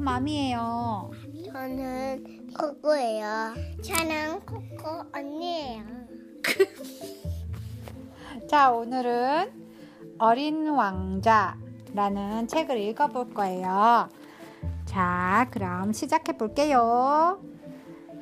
맘이에요. 저는 코코예요. 저는 코코 언니예요. 자, 오늘은 어린 왕자라는 책을 읽어볼 거예요. 자, 그럼 시작해 볼게요.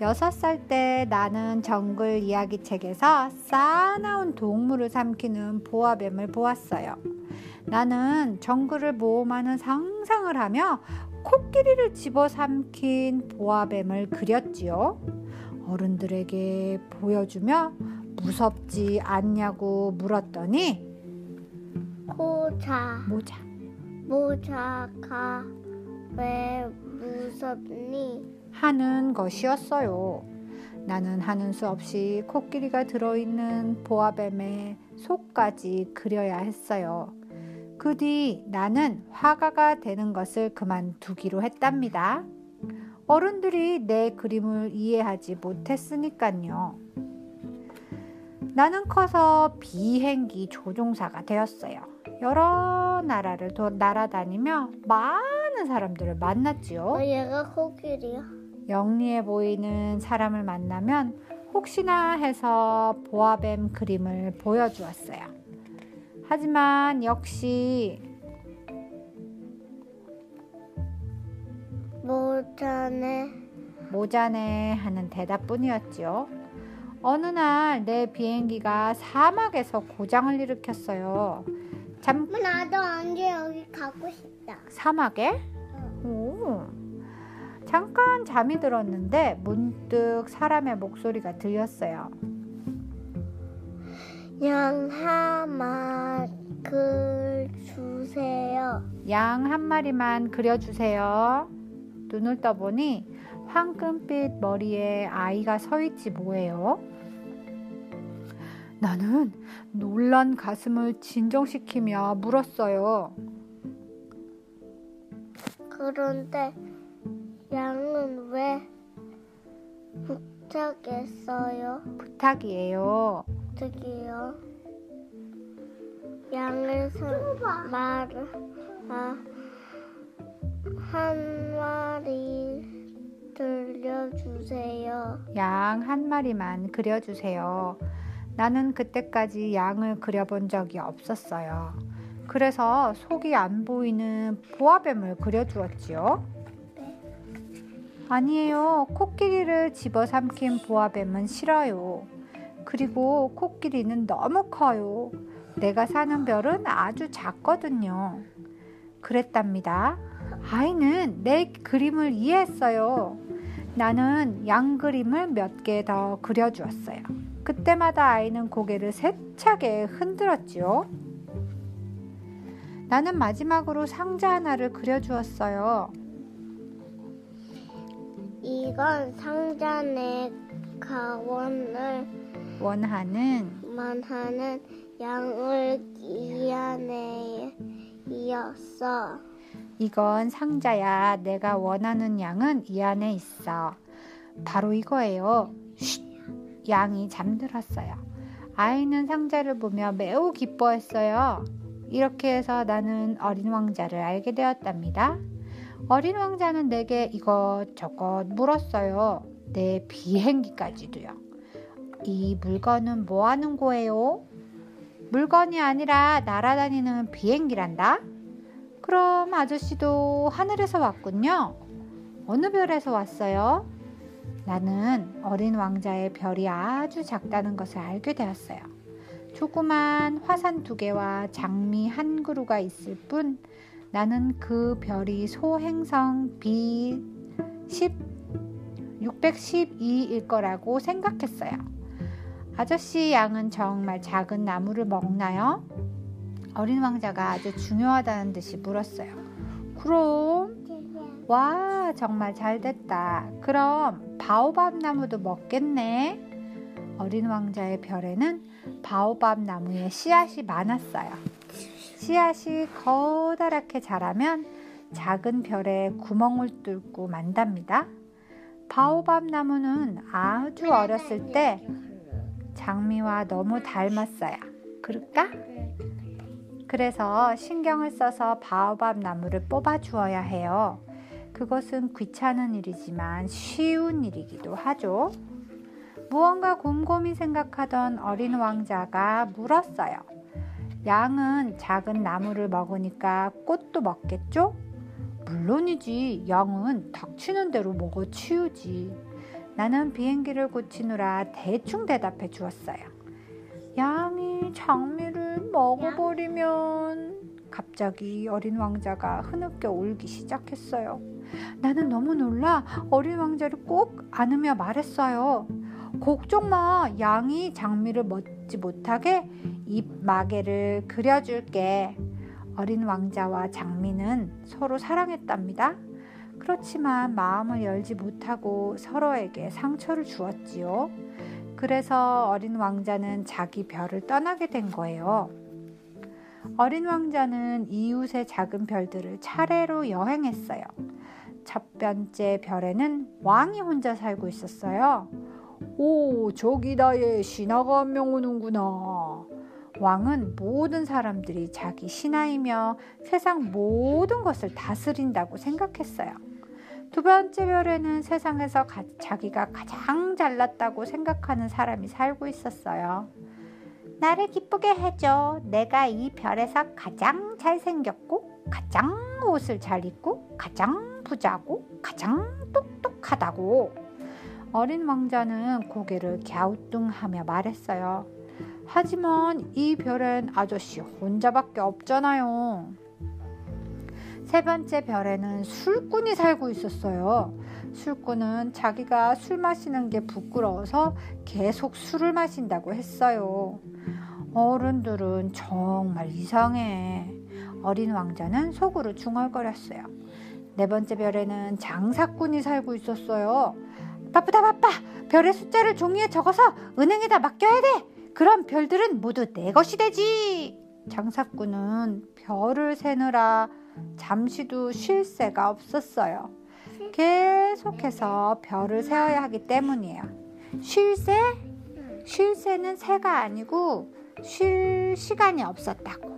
여섯 살 때 나는 정글 이야기 책에서 쌓아나온 동물을 삼키는 보아뱀을 보았어요. 나는 정글을 모험하는 상상을 하며 코끼리를 집어삼킨 보아뱀을 그렸지요. 어른들에게 보여주며 무섭지 않냐고 물었더니 코자 모자 모자가 왜 무섭니? 하는 것이었어요. 나는 하는 수 없이 코끼리가 들어있는 보아뱀의 속까지 그려야 했어요. 그 뒤 나는 화가가 되는 것을 그만두기로 했답니다. 어른들이 내 그림을 이해하지 못했으니까요. 나는 커서 비행기 조종사가 되었어요. 여러 나라를 도, 날아다니며 많은 사람들을 만났지요. 어, 얘가 코끼리야. 영리해 보이는 사람을 만나면 혹시나 해서 보아뱀 그림을 보여주었어요. 하지만 역시 모자네 모자네 하는 대답뿐이었지요. 어느 날 내 비행기가 사막에서 고장을 일으켰어요. 잠 엄마 나도 언제 여기 가고 싶다. 사막에? 오. 잠깐 잠이 들었는데 문득 사람의 목소리가 들렸어요. 양 하나 글 주세요. 양 한 마리만 그려주세요. 눈을 떠보니 황금빛 머리에 아이가 서 있지 뭐예요? 나는 놀란 가슴을 진정시키며 물었어요. 그런데 양은 왜 부탁했어요? 부탁이에요. 어떡해요? 양을 선 말을 아, 한 마리 들려주세요. 양 한 마리만 그려주세요. 나는 그때까지 양을 그려본 적이 없었어요. 그래서 속이 안 보이는 보아뱀을 그려주었지요. 아니에요. 코끼리를 집어삼킨 보아뱀은 싫어요. 그리고 코끼리는 너무 커요. 내가 사는 별은 아주 작거든요. 그랬답니다. 아이는 내 그림을 이해했어요. 나는 양 그림을 몇 개 더 그려주었어요. 그때마다 아이는 고개를 세차게 흔들었지요. 나는 마지막으로 상자 하나를 그려주었어요. 이건 상자 내 가원을 원하는 만하는 양을 이 안에 이었어. 이건 상자야. 내가 원하는 양은 이 안에 있어. 바로 이거예요. 쉿! 양이 잠들었어요. 아이는 상자를 보며 매우 기뻐했어요. 이렇게 해서 나는 어린 왕자를 알게 되었답니다. 어린 왕자는 내게 이것저것 물었어요. 내 비행기까지도요. 이 물건은 뭐 하는 거예요? 물건이 아니라 날아다니는 비행기란다? 그럼 아저씨도 하늘에서 왔군요. 어느 별에서 왔어요? 나는 어린 왕자의 별이 아주 작다는 것을 알게 되었어요. 조그만 화산 두 개와 장미 한 그루가 있을 뿐 나는 그 별이 소행성 B 10, 612일 거라고 생각했어요. 아저씨 양은 정말 작은 나무를 먹나요? 어린 왕자가 아주 중요하다는 듯이 물었어요. 그럼 와 정말 잘 됐다. 그럼 바오밥 나무도 먹겠네. 어린 왕자의 별에는 바오밥 나무에 씨앗이 많았어요. 씨앗이 커다랗게 자라면 작은 별에 구멍을 뚫고 만답니다. 바오밥 나무는 아주 어렸을 때 장미와 너무 닮았어요. 그럴까? 그래서 신경을 써서 바오밥 나무를 뽑아 주어야 해요. 그것은 귀찮은 일이지만 쉬운 일이기도 하죠. 무언가 곰곰이 생각하던 어린 왕자가 물었어요. 양은 작은 나무를 먹으니까 꽃도 먹겠죠? 물론이지. 양은 닥치는 대로 먹어 치우지. 나는 비행기를 고치느라 대충 대답해 주었어요. 양이 장미를 먹어버리면 갑자기 어린 왕자가 흐느껴 울기 시작했어요. 나는 너무 놀라 어린 왕자를 꼭 안으며 말했어요. 걱정 마. 양이 장미를 먹지 못하게 입 마개를 그려줄게. 어린 왕자와 장미는 서로 사랑했답니다. 그렇지만 마음을 열지 못하고 서로에게 상처를 주었지요. 그래서 어린 왕자는 자기 별을 떠나게 된 거예요. 어린 왕자는 이웃의 작은 별들을 차례로 여행했어요. 첫 번째 별에는 왕이 혼자 살고 있었어요. 오, 저기 나의 신하가 한 명 오는구나. 왕은 모든 사람들이 자기 신하이며 세상 모든 것을 다스린다고 생각했어요. 두 번째 별에는 세상에서 가, 자기가 가장 잘났다고 생각하는 사람이 살고 있었어요. 나를 기쁘게 해줘. 내가 이 별에서 가장 잘생겼고, 가장 옷을 잘 입고, 가장 부자고, 가장 똑똑하다고. 어린 왕자는 고개를 갸우뚱하며 말했어요. 하지만 이 별엔 아저씨 혼자밖에 없잖아요. 세 번째 별에는 술꾼이 살고 있었어요. 술꾼은 자기가 술 마시는 게 부끄러워서 계속 술을 마신다고 했어요. 어른들은 정말 이상해. 어린 왕자는 속으로 중얼거렸어요. 네 번째 별에는 장사꾼이 살고 있었어요. 바쁘다 바빠. 별의 숫자를 종이에 적어서 은행에다 맡겨야 돼. 그럼 별들은 모두 내 것이 되지. 장사꾼은 별을 세느라 잠시도 쉴 새가 없었어요. 계속해서 별을 세어야 하기 때문이에요. 쉴 새? 쉴 새는 새가 아니고 쉴 시간이 없었다고.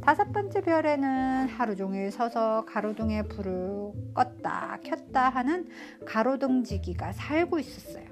다섯 번째 별에는 하루 종일 서서 가로등에 불을 껐다 켰다 하는 가로등지기가 살고 있었어요.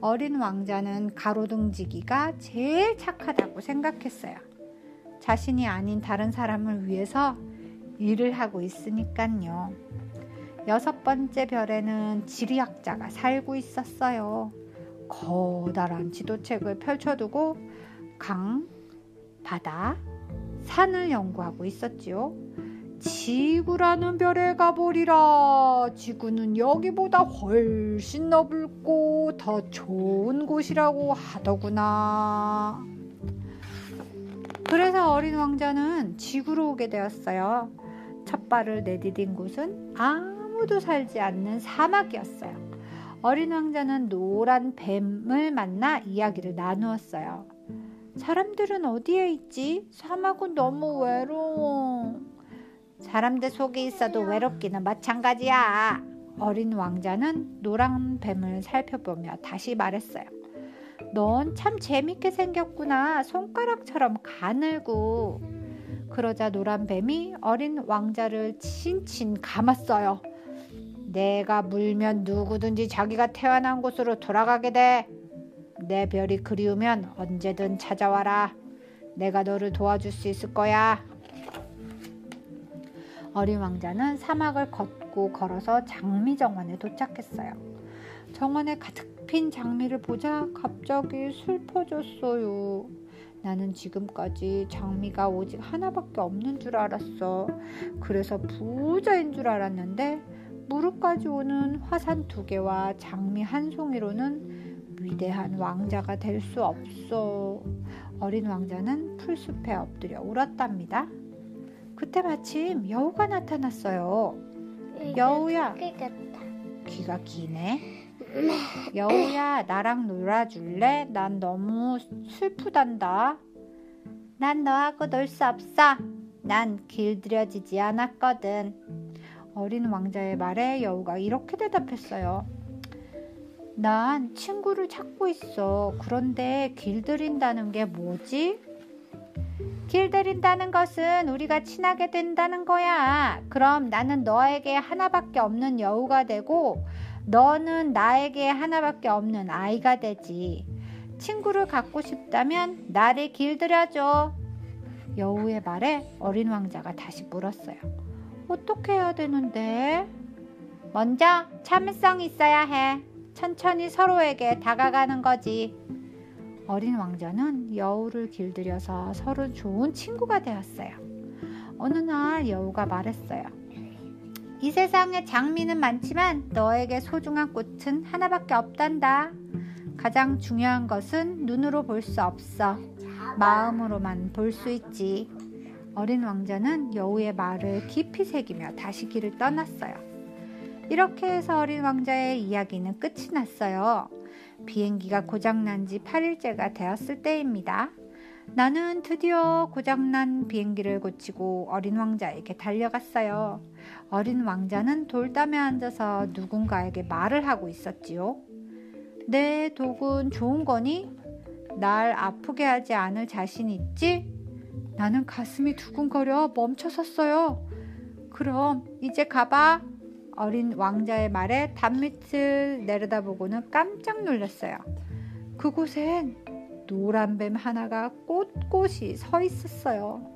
어린 왕자는 가로등지기가 제일 착하다고 생각했어요. 자신이 아닌 다른 사람을 위해서 일을 하고 있으니깐요. 여섯 번째 별에는 지리학자가 살고 있었어요. 커다란 지도책을 펼쳐두고 강, 바다, 산을 연구하고 있었지요. 지구라는 별에 가보리라. 지구는 여기보다 훨씬 넓고 더 좋은 곳이라고 하더구나. 그래서 어린 왕자는 지구로 오게 되었어요. 첫 발을 내디딘 곳은 아무도 살지 않는 사막이었어요. 어린 왕자는 노란 뱀을 만나 이야기를 나누었어요. 사람들은 어디에 있지? 사막은 너무 외로워. 사람들 속에 있어도 외롭기는 마찬가지야. 어린 왕자는 노란 뱀을 살펴보며 다시 말했어요. 넌 참 재밌게 생겼구나. 손가락처럼 가늘고. 그러자 노란 뱀이 어린 왕자를 친친 감았어요. 내가 물면 누구든지 자기가 태어난 곳으로 돌아가게 돼. 내 별이 그리우면 언제든 찾아와라. 내가 너를 도와줄 수 있을 거야. 어린 왕자는 사막을 걷고 걸어서 장미 정원에 도착했어요. 정원에 가득 핀 장미를 보자 갑자기 슬퍼졌어요. 나는 지금까지 장미가 오직 하나밖에 없는 줄 알았어. 그래서 부자인 줄 알았는데 무릎까지 오는 화산 두 개와 장미 한 송이로는 위대한 왕자가 될 수 없어. 어린 왕자는 풀숲에 엎드려 울었답니다. 그때 마침 여우가 나타났어요. 여우야. 귀가 기네. 여우야, 나랑 놀아줄래? 난 너무 슬프단다. 난 너하고 놀 수 없어. 난 길들여지지 않았거든. 어린 왕자의 말에 여우가 이렇게 대답했어요. 난 친구를 찾고 있어. 그런데 길들인다는 게 뭐지? 길들인다는 것은 우리가 친하게 된다는 거야. 그럼 나는 너에게 하나밖에 없는 여우가 되고 너는 나에게 하나밖에 없는 아이가 되지. 친구를 갖고 싶다면 나를 길들여줘. 여우의 말에 어린 왕자가 다시 물었어요. 어떻게 해야 되는데? 먼저 참을성 있어야 해. 천천히 서로에게 다가가는 거지. 어린 왕자는 여우를 길들여서 서로 좋은 친구가 되었어요. 어느 날 여우가 말했어요. 이 세상에 장미는 많지만 너에게 소중한 꽃은 하나밖에 없단다. 가장 중요한 것은 눈으로 볼 수 없어. 마음으로만 볼 수 있지. 어린 왕자는 여우의 말을 깊이 새기며 다시 길을 떠났어요. 이렇게 해서 어린 왕자의 이야기는 끝이 났어요. 비행기가 고장난 지 8일째가 되었을 때입니다. 나는 드디어 고장난 비행기를 고치고 어린 왕자에게 달려갔어요. 어린 왕자는 돌담에 앉아서 누군가에게 말을 하고 있었지요. 내 독은 좋은 거니? 날 아프게 하지 않을 자신 있지? 나는 가슴이 두근거려 멈춰 섰어요. 그럼 이제 가봐. 어린 왕자의 말에 단밑을 내려다보고는 깜짝 놀랐어요. 그곳엔 노란 뱀 하나가 꼿꼿이 서 있었어요.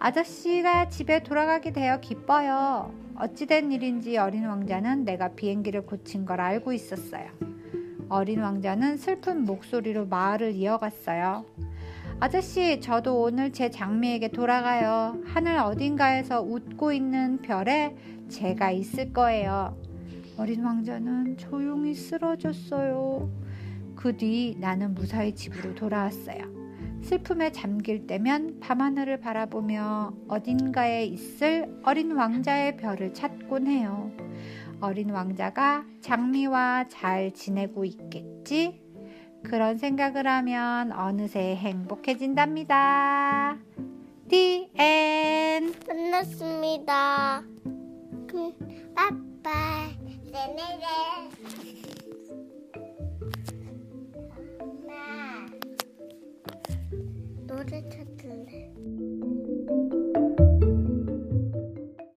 아저씨가 집에 돌아가게 되어 기뻐요. 어찌된 일인지 어린 왕자는 내가 비행기를 고친 걸 알고 있었어요. 어린 왕자는 슬픈 목소리로 말을 이어갔어요. 아저씨, 저도 오늘 제 장미에게 돌아가요. 하늘 어딘가에서 웃고 있는 별에 제가 있을 거예요. 어린 왕자는 조용히 쓰러졌어요. 그 뒤 나는 무사히 집으로 돌아왔어요. 슬픔에 잠길 때면 밤하늘을 바라보며 어딘가에 있을 어린 왕자의 별을 찾곤 해요. 어린 왕자가 장미와 잘 지내고 있겠지? 그런 생각을 하면 어느새 행복해진답니다. The end. 끝났습니다. 그, 빠빠이. 네네네. 노래 찾을래.